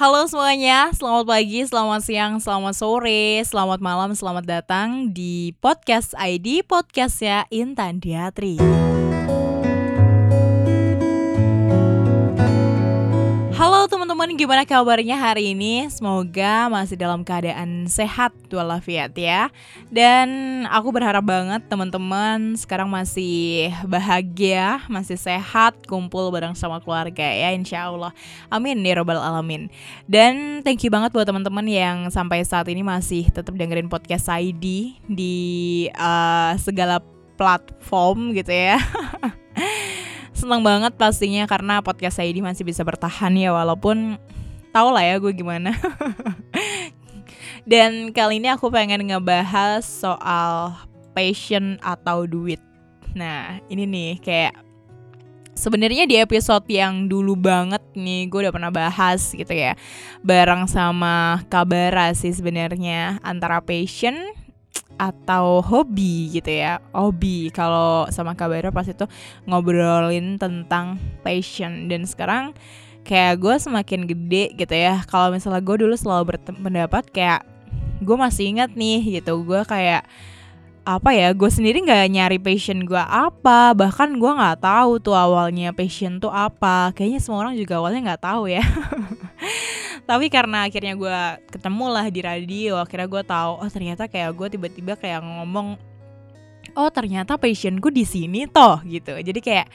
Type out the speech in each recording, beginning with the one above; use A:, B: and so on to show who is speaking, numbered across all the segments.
A: Halo semuanya, selamat pagi, selamat siang, selamat sore, selamat malam, selamat datang di podcast ID podcastnya Intan Diatri. Teman-teman, gimana kabarnya hari ini? Semoga masih dalam keadaan sehat walafiat ya. Dan aku berharap banget teman-teman sekarang masih bahagia, masih sehat, kumpul bareng sama keluarga ya insya Allah. Amin ya robbal alamin. Dan thank you banget buat teman-teman yang sampai saat ini masih tetap dengerin podcast ID di uh, segala platform gitu ya. seneng banget pastinya karena podcast saya ini masih bisa bertahan ya walaupun tau lah ya gue gimana. Dan kali ini aku pengen ngebahas soal passion atau duit. Nah ini nih kayak sebenarnya di episode yang dulu banget nih gue udah pernah bahas gitu ya bareng sama Kabara sih sebenarnya antara passion atau hobi gitu ya. Hobi kalau sama Kabara pas itu ngobrolin tentang passion. Dan sekarang kayak gue semakin gede gitu ya. Kalau misalnya gue dulu selalu berpendapat kayak gue masih ingat nih gitu. Gue kayak apa ya gue sendiri nggak nyari passion gue apa. Bahkan gue nggak tahu tuh awalnya passion tuh apa. Kayaknya semua orang juga awalnya nggak tahu ya tapi karena akhirnya gue ketemu lah di radio akhirnya gue tahu oh ternyata kayak gue tiba-tiba kayak ngomong oh ternyata passion gue di sini toh gitu. Jadi kayak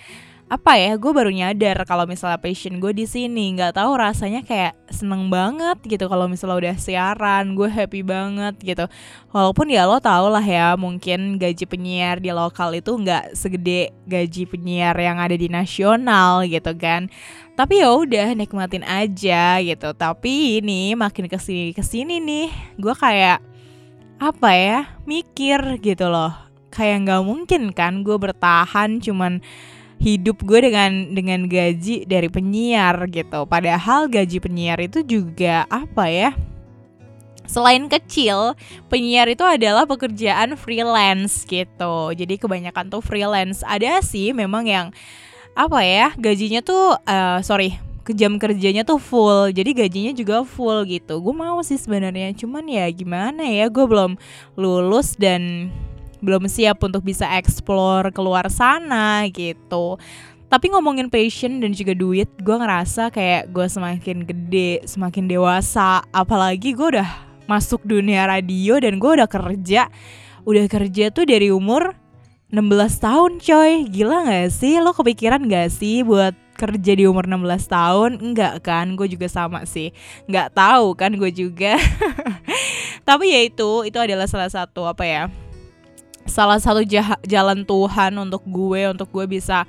A: apa ya gue baru nyadar kalau misalnya passion gue di sini. Nggak tahu rasanya kayak seneng banget gitu kalau misalnya udah siaran gue happy banget gitu. Walaupun ya lo tau lah ya mungkin gaji penyiar di lokal itu nggak segede gaji penyiar yang ada di nasional gitu kan. Tapi ya udah nikmatin aja gitu. Tapi ini makin ke sini ke sini nih gue kayak apa ya mikir gitu loh. Kayak nggak mungkin kan gue bertahan cuman hidup gue dengan dengan gaji dari penyiar gitu. Padahal gaji penyiar itu juga apa ya? Selain kecil, penyiar itu adalah pekerjaan freelance gitu. Jadi kebanyakan tuh freelance. Ada sih memang yang apa ya gajinya tuh uh, sorry jam kerjanya tuh full jadi gajinya juga full gitu gue mau sih sebenarnya cuman ya gimana ya gue belum lulus dan belum siap untuk bisa explore keluar sana gitu. Tapi ngomongin passion dan juga duit gue ngerasa kayak gue semakin gede semakin dewasa. Apalagi gue udah masuk dunia radio dan gue udah kerja. Udah kerja tuh dari umur 16 tahun coy. Gila gak sih? Lo kepikiran gak sih buat kerja di umur 16 tahun? Enggak kan? Gue juga sama sih. Nggak tahu kan gue juga. Tapi ya itu itu adalah salah satu apa ya salah satu jalan Tuhan untuk gue untuk gue bisa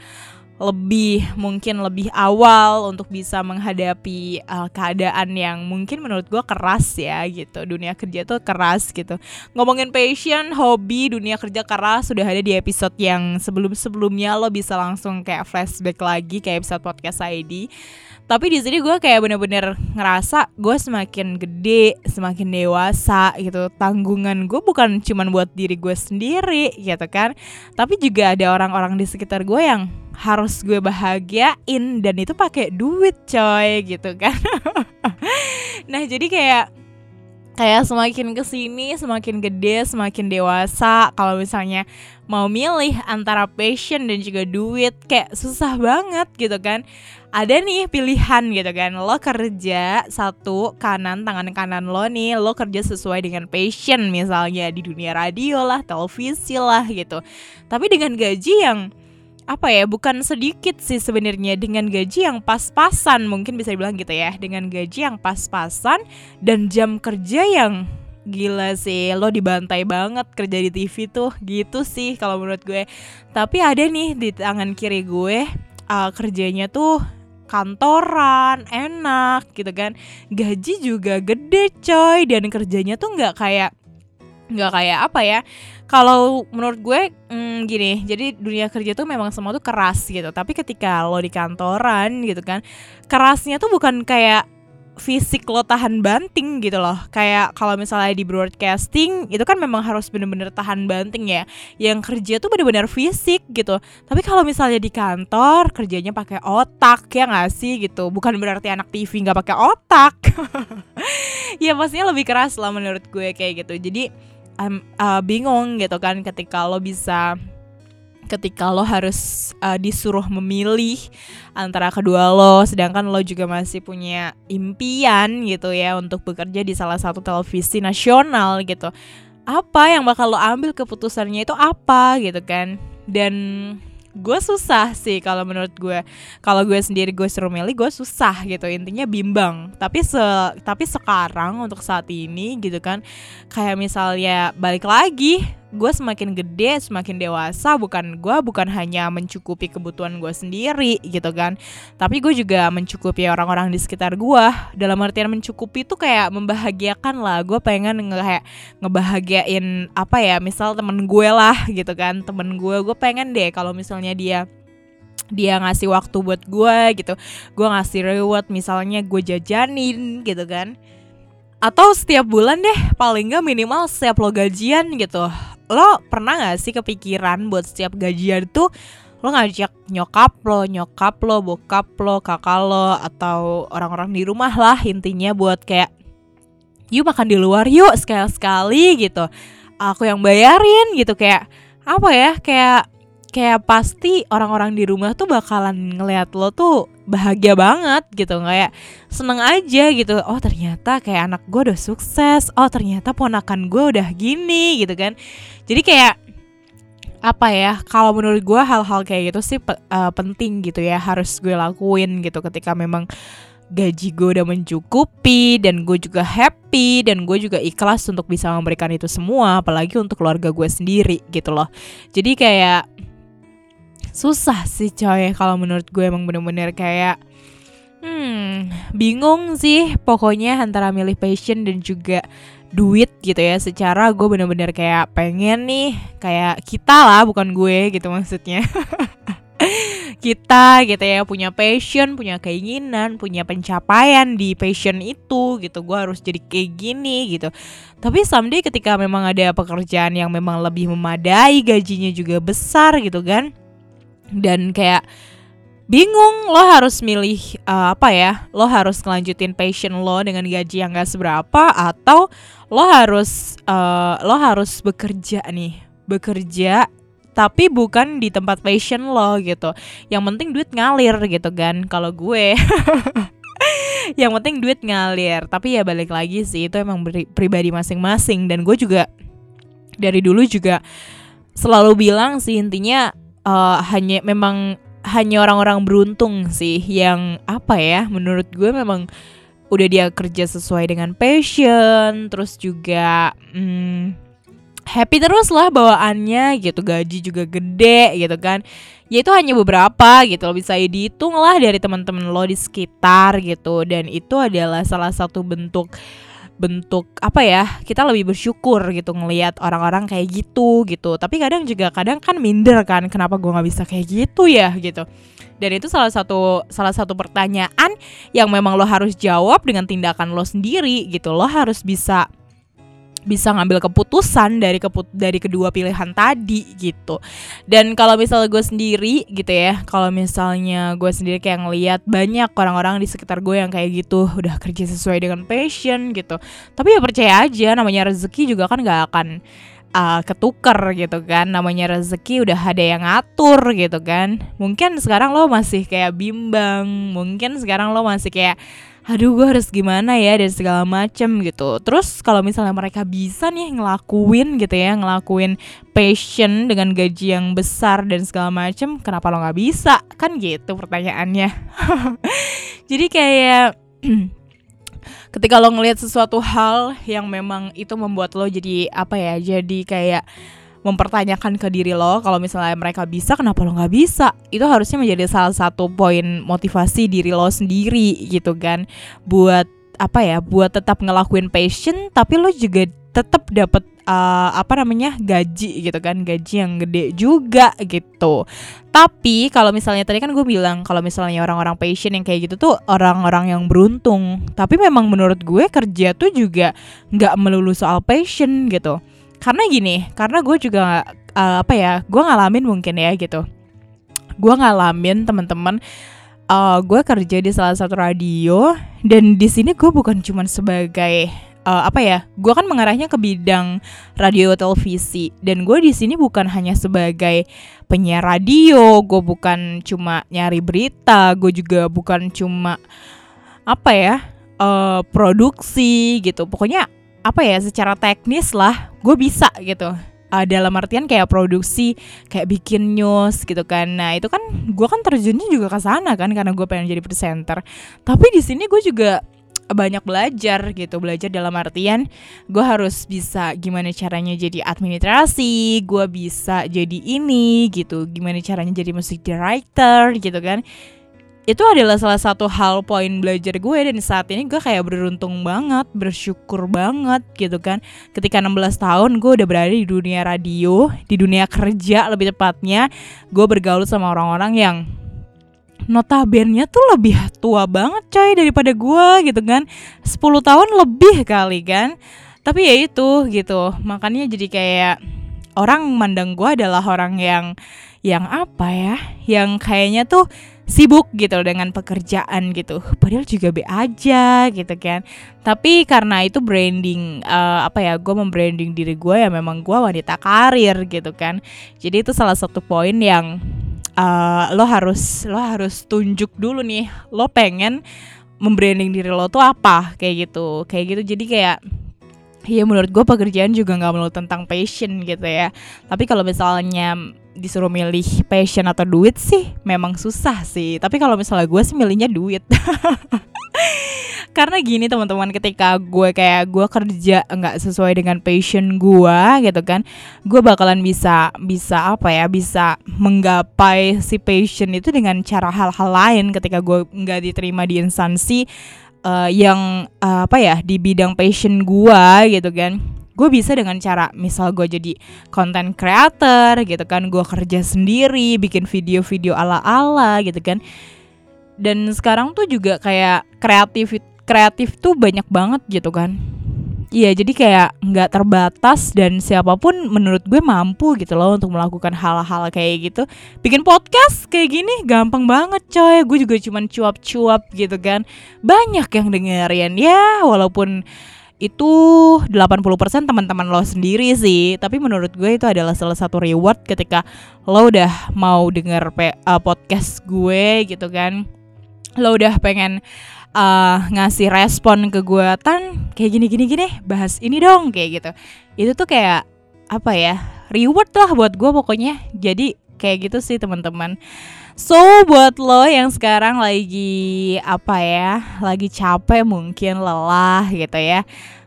A: lebih mungkin lebih awal untuk bisa menghadapi uh, keadaan yang mungkin menurut gue keras ya gitu. Dunia kerja tuh keras gitu. Ngomongin passion hobi dunia kerja keras sudah ada di episode yang sebelum sebelumnya lo bisa langsung kayak flashback lagi kayak episode podcast ID tapi di sini gue kayak bener-bener ngerasa gue semakin gede semakin dewasa gitu. Tanggungan gue bukan cuman buat diri gue sendiri gitu kan. Tapi juga ada orang-orang di sekitar gue yang harus gue bahagiain dan itu pakai duit coy gitu kan. Nah jadi kayak kayak semakin ke sini semakin gede semakin dewasa kalau misalnya mau milih antara passion dan juga duit kayak susah banget gitu kan. Ada nih pilihan gitu kan lo kerja satu kanan tangan kanan lo nih lo kerja sesuai dengan passion misalnya di dunia radio lah televisi lah gitu. Tapi dengan gaji yang apa ya bukan sedikit sih sebenarnya dengan gaji yang pas-pasan mungkin bisa dibilang gitu ya dengan gaji yang pas-pasan dan jam kerja yang gila sih lo dibantai banget kerja di TV tuh gitu sih kalau menurut gue. Tapi ada nih di tangan kiri gue uh, kerjanya tuh kantoran enak gitu kan. Gaji juga gede coy dan kerjanya tuh nggak kayak nggak kayak apa ya kalau menurut gue hmm, gini jadi dunia kerja tuh memang semua tuh keras gitu. Tapi ketika lo di kantoran gitu kan kerasnya tuh bukan kayak fisik lo tahan banting gitu loh. Kayak kalau misalnya di broadcasting itu kan memang harus bener-bener tahan banting ya. Yang kerja tuh bener-bener fisik gitu. Tapi kalau misalnya di kantor kerjanya pakai otak ya nggak sih gitu? Bukan berarti anak TV nggak pakai otak. Ya pastinya lebih keras lah menurut gue kayak gitu. Jadi I'm uh, bingung gitu kan ketika lo bisa ketika lo harus uh, disuruh memilih antara kedua lo. Sedangkan lo juga masih punya impian gitu ya untuk bekerja di salah satu televisi nasional gitu. Apa yang bakal lo ambil keputusannya itu apa gitu kan? Dan gue susah sih kalau menurut gue kalau gue sendiri gue suruh milih gue susah gitu. Intinya bimbang. Tapi se tapi sekarang untuk saat ini gitu kan kayak misalnya balik lagi gue semakin gede semakin dewasa bukan gue bukan hanya mencukupi kebutuhan gue sendiri gitu kan. Tapi gue juga mencukupi orang-orang di sekitar gue dalam artian mencukupi itu kayak membahagiakan lah. Gue pengen nge kayak ngebahagiain apa ya misal temen gue lah gitu kan temen gue gue pengen deh kalau misalnya dia dia ngasih waktu buat gue gitu. Gue ngasih reward misalnya gue jajanin gitu kan. Atau setiap bulan deh paling nggak minimal setiap lo gajian gitu lo pernah gak sih kepikiran buat setiap gajian tuh lo ngajak nyokap lo, nyokap lo, bokap lo, kakak lo atau orang-orang di rumah lah intinya buat kayak yuk makan di luar yuk sekali-sekali gitu. Aku yang bayarin gitu kayak apa ya kayak kayak pasti orang-orang di rumah tuh bakalan ngeliat lo tuh bahagia banget gitu kayak seneng aja gitu. Oh ternyata kayak anak gue udah sukses. Oh ternyata ponakan gue udah gini gitu kan. Jadi kayak apa ya kalau menurut gue hal-hal kayak gitu sih uh, penting gitu ya harus gue lakuin gitu ketika memang gaji gue udah mencukupi dan gue juga happy dan gue juga ikhlas untuk bisa memberikan itu semua apalagi untuk keluarga gue sendiri gitu loh. Jadi kayak susah sih coy kalau menurut gue emang bener-bener kayak hmm bingung sih pokoknya antara milih passion dan juga duit gitu ya secara gue bener-bener kayak pengen nih kayak kita lah bukan gue gitu maksudnya kita gitu ya punya passion, punya keinginan, punya pencapaian di passion itu gitu. Gue harus jadi kayak gini gitu. Tapi someday ketika memang ada pekerjaan yang memang lebih memadai, gajinya juga besar gitu kan dan kayak bingung lo harus milih uh, apa ya lo harus ngelanjutin passion lo dengan gaji yang gak seberapa atau lo harus uh, lo harus bekerja nih bekerja tapi bukan di tempat passion lo gitu. Yang penting duit ngalir gitu kan kalau gue. Yang penting duit ngalir tapi ya balik lagi sih itu emang pribadi masing-masing. Dan gue juga dari dulu juga selalu bilang sih intinya uh, hanya memang hanya orang-orang beruntung sih yang apa ya menurut gue memang udah dia kerja sesuai dengan passion terus juga hmm, happy terus lah bawaannya gitu gaji juga gede gitu kan. Ya itu hanya beberapa gitu lo bisa dihitung lah dari teman-teman lo di sekitar gitu. Dan itu adalah salah satu bentuk bentuk apa ya kita lebih bersyukur gitu ngelihat orang-orang kayak gitu gitu. Tapi kadang juga kadang kan minder kan kenapa gue nggak bisa kayak gitu ya gitu. Dan itu salah satu salah satu pertanyaan yang memang lo harus jawab dengan tindakan lo sendiri gitu. Lo harus bisa bisa ngambil keputusan dari keput dari kedua pilihan tadi gitu. Dan kalau misalnya gue sendiri gitu ya kalau misalnya gue sendiri kayak ngeliat banyak orang-orang di sekitar gue yang kayak gitu udah kerja sesuai dengan passion gitu. Tapi ya percaya aja namanya rezeki juga kan gak akan uh, ketuker gitu kan. Namanya rezeki udah ada yang ngatur gitu kan. Mungkin sekarang lo masih kayak bimbang mungkin sekarang lo masih kayak aduh gue harus gimana ya? dan segala macem gitu. Terus kalau misalnya mereka bisa nih ngelakuin gitu ya ngelakuin passion dengan gaji yang besar dan segala macem kenapa lo nggak bisa? Kan gitu pertanyaannya. Jadi kayak ketika lo ngelihat sesuatu hal yang memang itu membuat lo jadi apa ya jadi kayak mempertanyakan ke diri lo kalau misalnya mereka bisa kenapa lo nggak bisa? Itu harusnya menjadi salah satu poin motivasi diri lo sendiri gitu kan. Buat apa ya buat tetap ngelakuin passion tapi lo juga tetap dapat uh, apa namanya gaji gitu kan. Gaji yang gede juga gitu. Tapi kalau misalnya tadi kan gue bilang kalau misalnya orang-orang passion yang kayak gitu tuh orang-orang yang beruntung. Tapi memang menurut gue kerja tuh juga nggak melulu soal passion gitu karena gini karena gue juga uh, apa ya gue ngalamin mungkin ya gitu. Gue ngalamin teman-teman uh, gue kerja di salah satu radio dan di sini gue bukan cuma sebagai uh, apa ya gue kan mengarahnya ke bidang radio televisi dan gue di sini bukan hanya sebagai penyiar radio gue bukan cuma nyari berita gue juga bukan cuma apa ya uh, produksi gitu. Pokoknya apa ya secara teknis lah gue bisa gitu. Uh, dalam artian kayak produksi kayak bikin news gitu kan. Nah itu kan gue kan terjunnya juga ke sana kan karena gue pengen jadi presenter. Tapi di sini gue juga banyak belajar gitu belajar dalam artian gue harus bisa gimana caranya jadi administrasi gue bisa jadi ini gitu gimana caranya jadi musik director gitu kan itu adalah salah satu hal poin belajar gue dan saat ini gue kayak beruntung banget, bersyukur banget gitu kan. Ketika 16 tahun gue udah berada di dunia radio, di dunia kerja lebih tepatnya, gue bergaul sama orang-orang yang notabene tuh lebih tua banget coy daripada gue gitu kan 10 tahun lebih kali kan tapi ya itu gitu makanya jadi kayak orang mandang gue adalah orang yang yang apa ya yang kayaknya tuh sibuk gitu dengan pekerjaan gitu. Padahal juga be aja gitu kan. Tapi karena itu branding uh, apa ya gue membranding diri gue ya memang gue wanita karir gitu kan. Jadi itu salah satu poin yang uh, lo harus lo harus tunjuk dulu nih lo pengen membranding diri lo tuh apa kayak gitu kayak gitu. Jadi kayak Iya menurut gue pekerjaan juga nggak melulu tentang passion gitu ya. Tapi kalau misalnya disuruh milih passion atau duit sih memang susah sih. Tapi kalau misalnya gue sih milihnya duit. Karena gini teman-teman ketika gue kayak gue kerja nggak sesuai dengan passion gue gitu kan gue bakalan bisa bisa apa ya bisa menggapai si passion itu dengan cara hal-hal lain ketika gue nggak diterima di instansi uh, yang uh, apa ya di bidang passion gue gitu kan. Gue bisa dengan cara misal gue jadi content creator gitu kan gue kerja sendiri bikin video-video ala-ala gitu kan. Dan sekarang tuh juga kayak kreatif kreatif tuh banyak banget gitu kan Iya jadi kayak nggak terbatas dan siapa pun menurut gue mampu gitu loh untuk melakukan hal-hal kayak gitu. Bikin podcast kayak gini gampang banget coy. Gue juga cuman cuap-cuap gitu kan. Banyak yang dengerin. Ya walaupun itu 80% teman-teman lo sendiri sih. Tapi menurut gue itu adalah salah satu reward ketika lo udah mau denger uh, podcast gue gitu kan. Lo udah pengen uh, ngasih respon ke gue tan kayak gini gini gini bahas ini dong kayak gitu. Itu tuh kayak apa ya reward lah buat gue pokoknya. Jadi kayak gitu sih teman-teman. So buat lo yang sekarang lagi apa ya lagi capek mungkin lelah gitu ya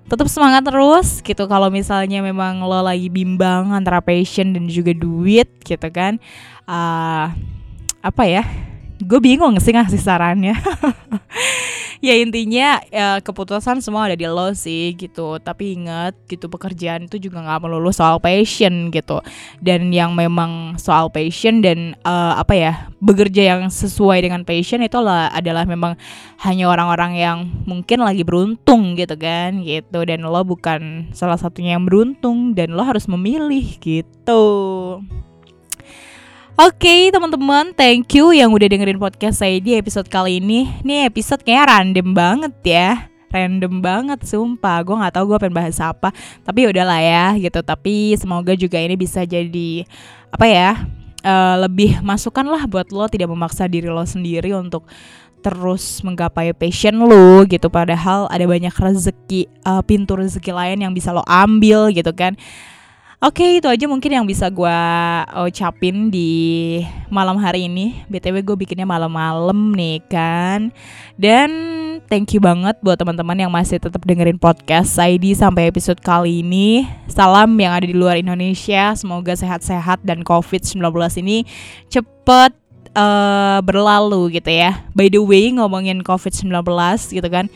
A: tetap semangat terus gitu. Kalau misalnya memang lo lagi bimbang antara passion dan juga duit gitu kan uh, apa ya gue bingung sih ngasih sarannya. Ya intinya ya, keputusan semua ada di lo sih gitu. Tapi ingat gitu pekerjaan itu juga nggak melulu soal passion gitu. Dan yang memang soal passion dan uh, apa ya bekerja yang sesuai dengan passion itu lah adalah memang hanya orang-orang yang mungkin lagi beruntung gitu kan gitu. Dan lo bukan salah satunya yang beruntung dan lo harus memilih gitu Oke okay, teman-teman, thank you yang udah dengerin podcast saya di episode kali ini. Ini episode kayak random banget ya. Random banget sumpah. Gue nggak tahu gue pengen bahas apa. Tapi udahlah ya gitu. Tapi semoga juga ini bisa jadi apa ya uh, lebih masukan lah buat lo tidak memaksa diri lo sendiri untuk terus menggapai passion lo gitu. Padahal ada banyak rezeki uh, pintu rezeki lain yang bisa lo ambil gitu kan Oke okay, itu aja mungkin yang bisa gue ucapin di malam hari ini. BTW gue bikinnya malam-malam nih kan? Dan thank you banget buat teman-teman yang masih tetap dengerin podcast ID sampai episode kali ini. Salam yang ada di luar Indonesia Semoga sehat-sehat. Dan COVID-19 ini cepet uh, berlalu gitu ya. By the way ngomongin COVID-19 gitu kan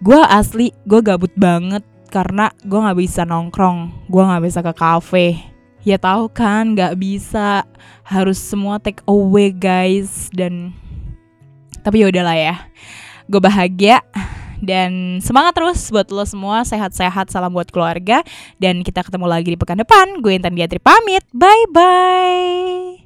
A: Gue asli, gue gabut banget karena gue nggak bisa nongkrong gue nggak bisa ke kafe ya tahu kan nggak bisa. Harus semua take away guys. Dan tapi ya udahlah ya. Gue bahagia dan semangat terus buat lo semua. Sehat-sehat salam buat keluarga. Dan kita ketemu lagi di pekan depan. Gue Intan Diatri pamit. Bye bye